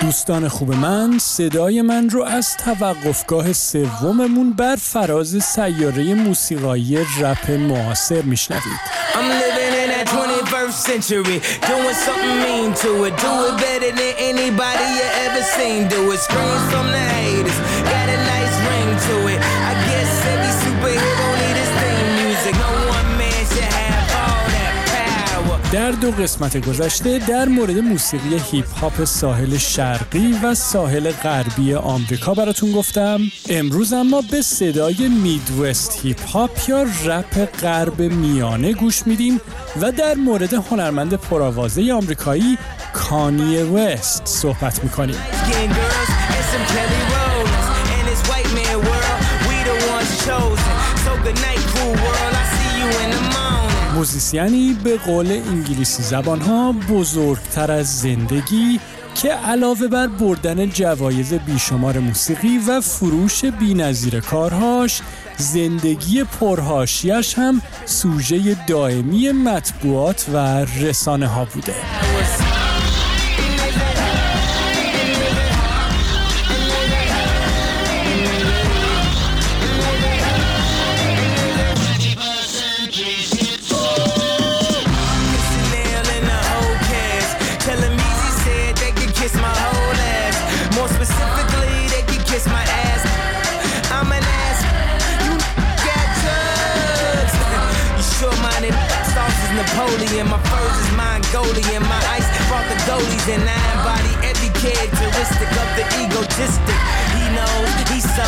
دوستان خوب من صدای من رو از توقفگاه سوممون بر فراز سیاره موسیقایی رپ معاصر میشنوید. در دو قسمت گذشته در مورد موسیقی هیپ هاپ ساحل شرقی و ساحل غربی آمریکا براتون گفتم. امروز اما به صدای Midwest هیپ هاپ یا رپ غرب میانه گوش میدیم و در مورد هنرمند پرآوازه آمریکایی کانیه وست صحبت می‌کنیم. موزیسیانی به قول انگلیسی زبان ها بزرگتر از زندگی که علاوه بر بردن جوایز بیشمار موسیقی و فروش بینظیر کارهاش زندگی پرهاشیش هم سوژه دائمی مطبوعات و رسانه ها بوده. And I embody every characteristic of the egotistic. He knows he's so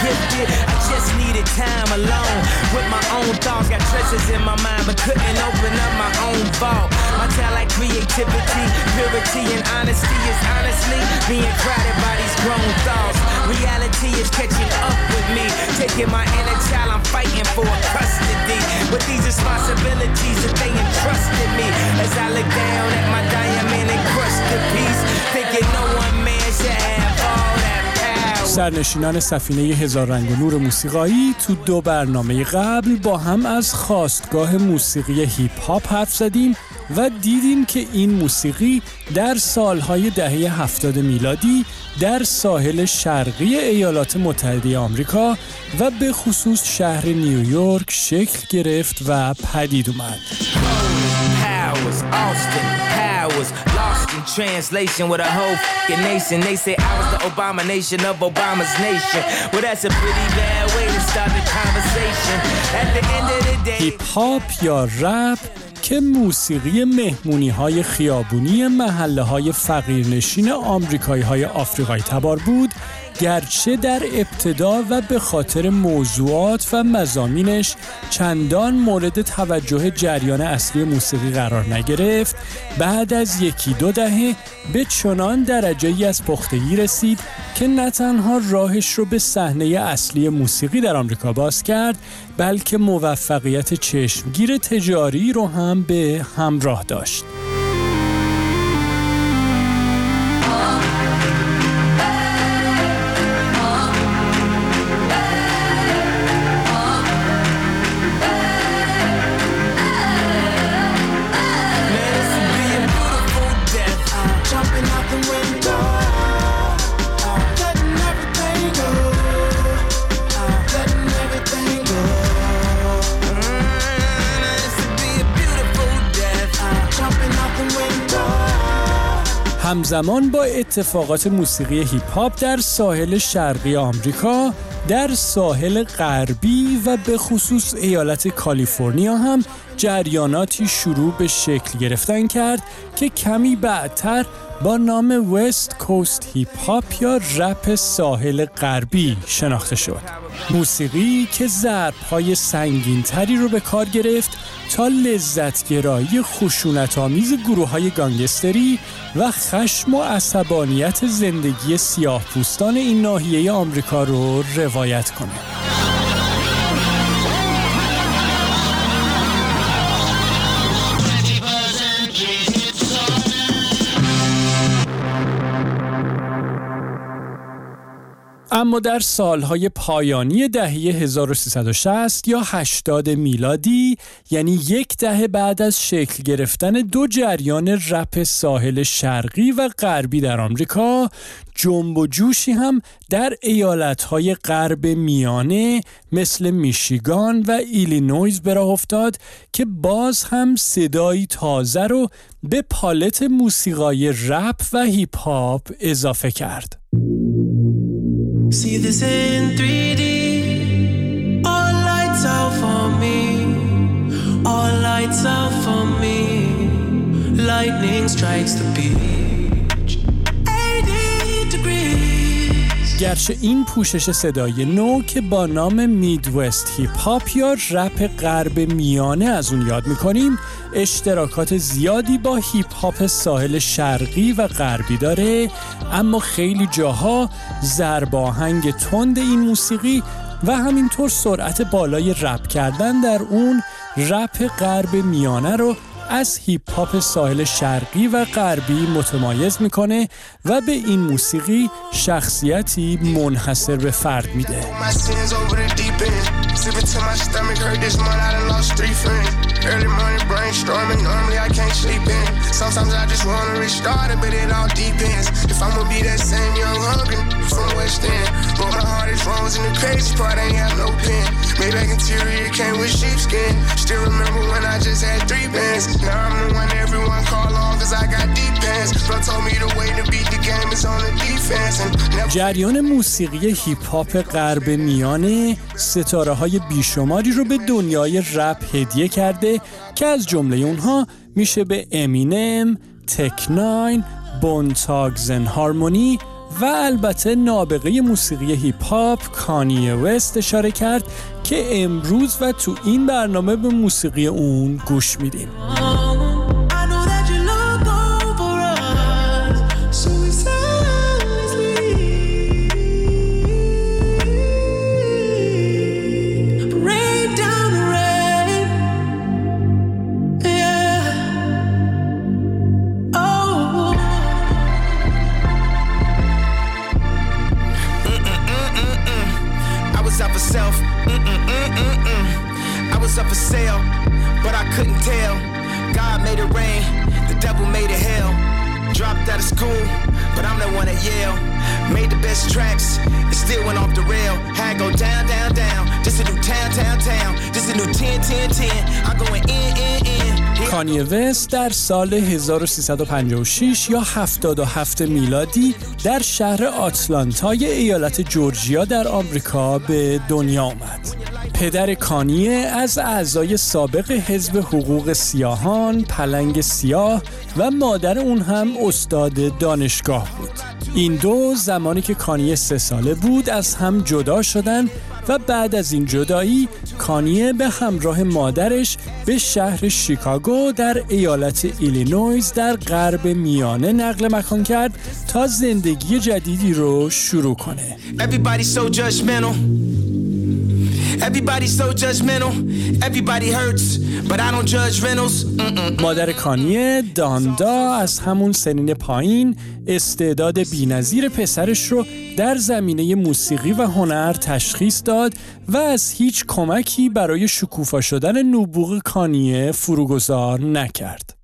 gifted. I just needed time alone with my own thoughts. Got treasures in my mind, but couldn't open up my own vault. My talent, like creativity, purity, and honesty is honestly being crowded by these grown thoughts. Reality is catching up with me, taking my inner child. I'm fighting for custody with these responsibilities that they سرنشینان سفینه هزار رنگ و نور موسیقایی تو دو برنامه قبل با هم از خواستگاه موسیقی هیپ هاپ حرف زدیم و دیدیم که این موسیقی در سالهای دهه هفتاد میلادی در ساحل شرقی ایالات متحده آمریکا و به خصوص شهر نیویورک شکل گرفت و پدید اومد. Translation with a whole fucking nation. They say I was the abomination of Obama's nation. Well, that's a pretty bad way to start the conversation. At the end of the day. هیپ هاپ یا رپ که موسیقی مهمونی های خیابونی محله های فقیرنشین آمریکایی های آفریقایی تبار بود گرچه در ابتدا و به خاطر موضوعات و مزامینش چندان مورد توجه جریان اصلی موسیقی قرار نگرفت بعد از یکی دو دهه به چنان درجه ای از پختگی رسید که نه تنها راهش رو به صحنه اصلی موسیقی در آمریکا باز کرد بلکه موفقیت چشمگیر تجاری رو هم به همراه داشت. همزمان با اتفاقات موسیقی هیپ هاپ در ساحل شرقی آمریکا در ساحل غربی و به خصوص ایالت کالیفرنیا هم جریاناتی شروع به شکل گرفتن کرد که کمی بعدتر با نام West Coast hip hop یا رپ ساحل غربی شناخته شد. موسیقی که ضرب های سنگین تری رو به کار گرفت تا لذتگرایی خشونت آمیز گروه های گانگستری و خشم و عصبانیت زندگی سیاه پوستان این ناحیه آمریکا رو روایت کنه. اما در سالهای پایانی دهه 1360 یا 80 میلادی یعنی یک دهه بعد از شکل گرفتن دو جریان رپ ساحل شرقی و غربی در آمریکا جنب و جوشی هم در ایالتهای غرب میانه مثل میشیگان و ایلینویز به راه افتاد که باز هم صدایی تازه رو به پالت موسیقی رپ و هیپ هاپ اضافه کرد. See this in 3D. All lights out for me. All lights out for me. Lightning strikes the beach. گرچه این پوشش صدای نو که با نام Midwest هیپ هاپ یا رپ غرب میانه از اون یاد می‌کنیم اشتراکات زیادی با هیپ هاپ ساحل شرقی و غربی داره. اما خیلی جاها ضرباهنگ تند این موسیقی و همینطور سرعت بالای رپ کردن در اون رپ غرب میانه رو از هیپ هاپ ساحل شرقی و غربی متمایز می‌کنه و به این موسیقی شخصیتی منحصر به فرد میده. Three bands. Now I'm the one everyone call on cause I got deep pants. Bro told me the way to beat the game is on the defense. And جریان موسیقی هیپ هاپ غرب میانه ستاره های بیشماری رو به دنیای رپ هدیه کرده که از جمله اونها میشه به امینم، Tech N9ne، Bone Thugs-n-Harmony و البته نابغه موسیقی هیپ هاپ کانیه وست اشاره کرد که امروز و تو این برنامه به موسیقی اون گوش میدیم. was up for self. Mm-mm-mm-mm-mm. I was up for sale, but I couldn't tell. God made it rain, the devil made it hell. کانی وست در سال 1356 یا 77 میلادی در شهر آتلانتای ایالت جورجیا در آمریکا به دنیا آمد. پدر کانیه از اعضای سابق حزب حقوق سیاهان، پلنگ سیاه و مادر اون هم استاد دانشگاه بود. این دو زمانی که کانیه سه ساله بود از هم جدا شدن و بعد از این جدایی کانیه به همراه مادرش به شهر شیکاگو در ایالت ایلینویز در غرب میانه نقل مکان کرد تا زندگی جدیدی رو شروع کنه. مادر کانیه داندا از همون سنین پایین استعداد بینظیر پسرش رو در زمینه موسیقی و هنر تشخیص داد و از هیچ کمکی برای شکوفا شدن نبوغ کانیه فروگذار نکرد.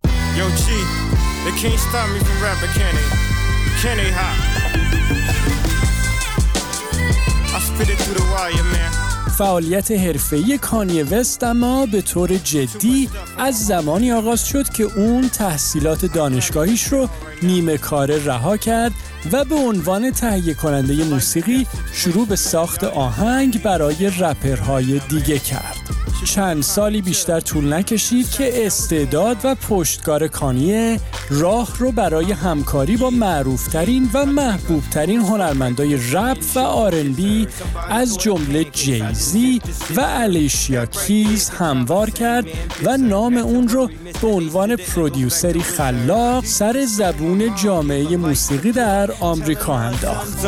فعالیت حرفه‌ای کانی وست اما به طور جدی از زمانی آغاز شد که اون تحصیلات دانشگاهیش رو نیمه کار رها کرد و به عنوان تهیه کننده موسیقی شروع به ساخت آهنگ برای رپرهای دیگه کرد. چند سالی بیشتر طول نکشید که استعداد و پشتکار کانیه راه رو برای همکاری با معروفترین و محبوبترین هنرمندای رپ و آرنبی از جمله جیزی و الیشیا کیز هموار کرد و نام اون رو به عنوان پرودیوسری خلاق سر زبون جامعه موسیقی در آمریکا انداخت.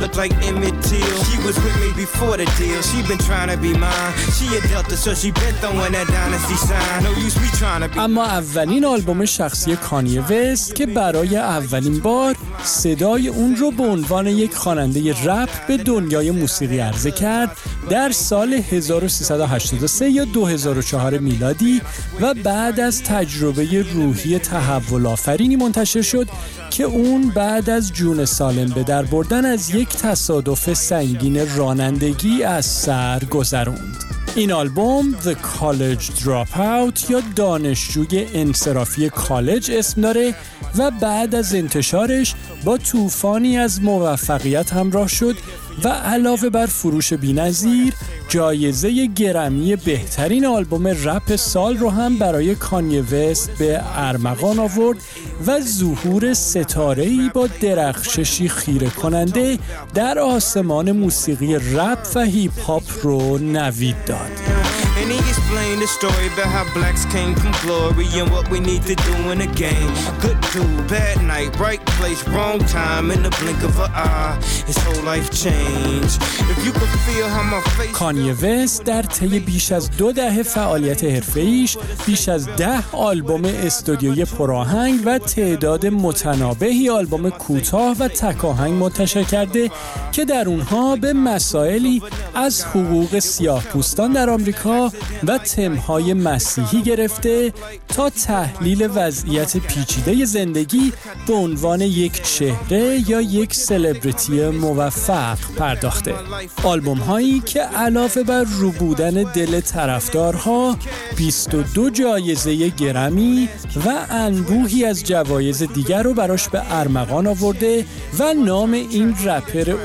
Look like Emmett Till. She was with me before the deal. She been trying to be mine. She a Delta, so she been throwing that dynasty sign. No use me trying to be اما اولین آلبوم شخصی کانی وست که برای اولین بار صدای اون رو به عنوان یک خواننده رپ به دنیای موسیقی عرضه کرد در سال 1383 یا 2004 میلادی و بعد از تجربه روحی تحول آفرینی منتشر شد که اون بعد از جون سالم به در بردن از یک تصادف سنگین رانندگی از سر گذروند. این آلبوم The College Dropout یا دانشجوی انصرافی کالج اسم داره و بعد از انتشارش با طوفانی از موفقیت همراه شد و علاوه بر فروش بینظیر جایزه گرمی بهترین آلبوم رپ سال رو هم برای کانی وست به ارمغان آورد و ظهور ستاره‌ای با درخششی خیره کننده در آسمان موسیقی رپ و هیپ هاپ رو نوید داد. And he explained the story about how blacks came from glory and what we need to do in the game. Good dude, bad night, right place, wrong time, in the blink of an eye. His whole life changed. If you could feel how my face... کانیه وست در طی بیش از دو دهه فعالیت حرفه‌ایش بیش از ده آلبوم استودیوی پراهنگ و تعداد متنابهی آلبوم کوتاه و تکاهنگ منتشر کرده که در اونها به مسائلی از حقوق سیاه پوستان در آمریکا و تمهای مسیحی گرفته تا تحلیل وضعیت پیچیده زندگی به عنوان یک چهره یا یک سلبریتی موفق پرداخته. آلبوم هایی که علاوه بر رو بودن دل طرفدارها 22 جایزه گرمی و انبوهی از جوایز دیگر رو براش به ارمغان آورده و نام این رپر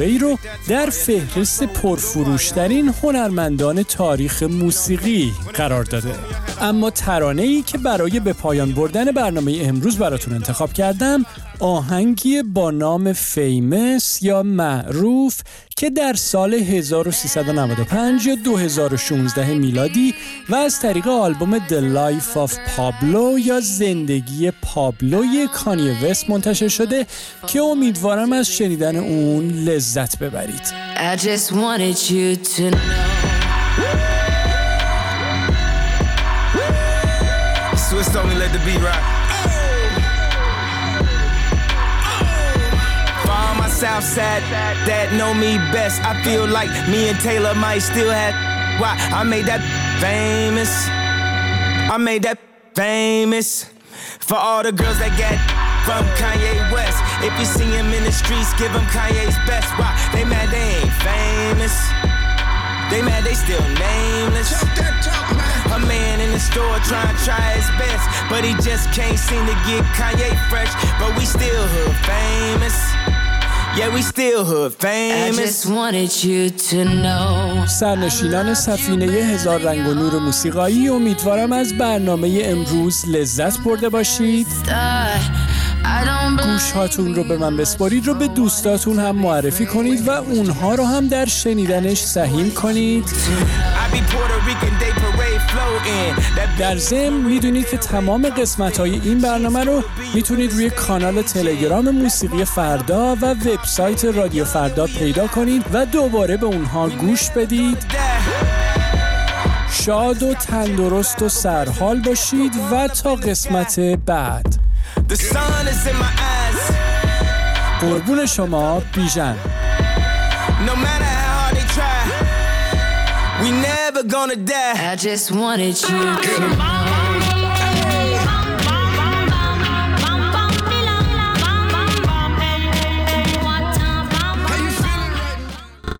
ای رو در فهرست پرفروشترین هنرمندان تاریخ موسیقی قرار داده اما ترانه ای که برای به پایان بردن برنامه امروز براتون انتخاب کردم آهنگی با نام فیمس یا معروف که در سال 1395 یا 2016 میلادی و از طریق آلبوم The Life of Pablo یا زندگی پابلوی کانی وست منتشر شده که امیدوارم از شنیدن اون لذت ببرید I just wanted you to know. Told me let the beat rock. For all my Southside that know me best, I feel like me and Taylor might still have. Why I made that famous. I made that famous. For all the girls that get from Kanye West. If you see him in the streets, give him Kanye's best. Why? They mad they ain't famous. They mad they still nameless. A man the store trying to try his best, but he just can't seem to get Kanye fresh. But we still hood famous. Yeah, we still hood famous. I just wanted you to know. سرنشینان سفینه هزار رنگ و نور موسیقایی امیدوارم از برنامه امروز لذت برده باشید. گوش هاتون رو به من بسپارید رو به دوستاتون هم معرفی کنید و اونها رو هم در شنیدنش سهیم کنید. در ضمن می‌دونید که تمام قسمت های این برنامه رو می‌تونید روی کانال تلگرام موسیقی فردا و وبسایت رادیو فردا پیدا کنید و دوباره به اونها گوش بدید. شاد و تندرست و سرحال باشید و تا قسمت بعد. The sun is in my eyes. قربون شما بیژن No matter how hard they try We never gonna die I just wanted you to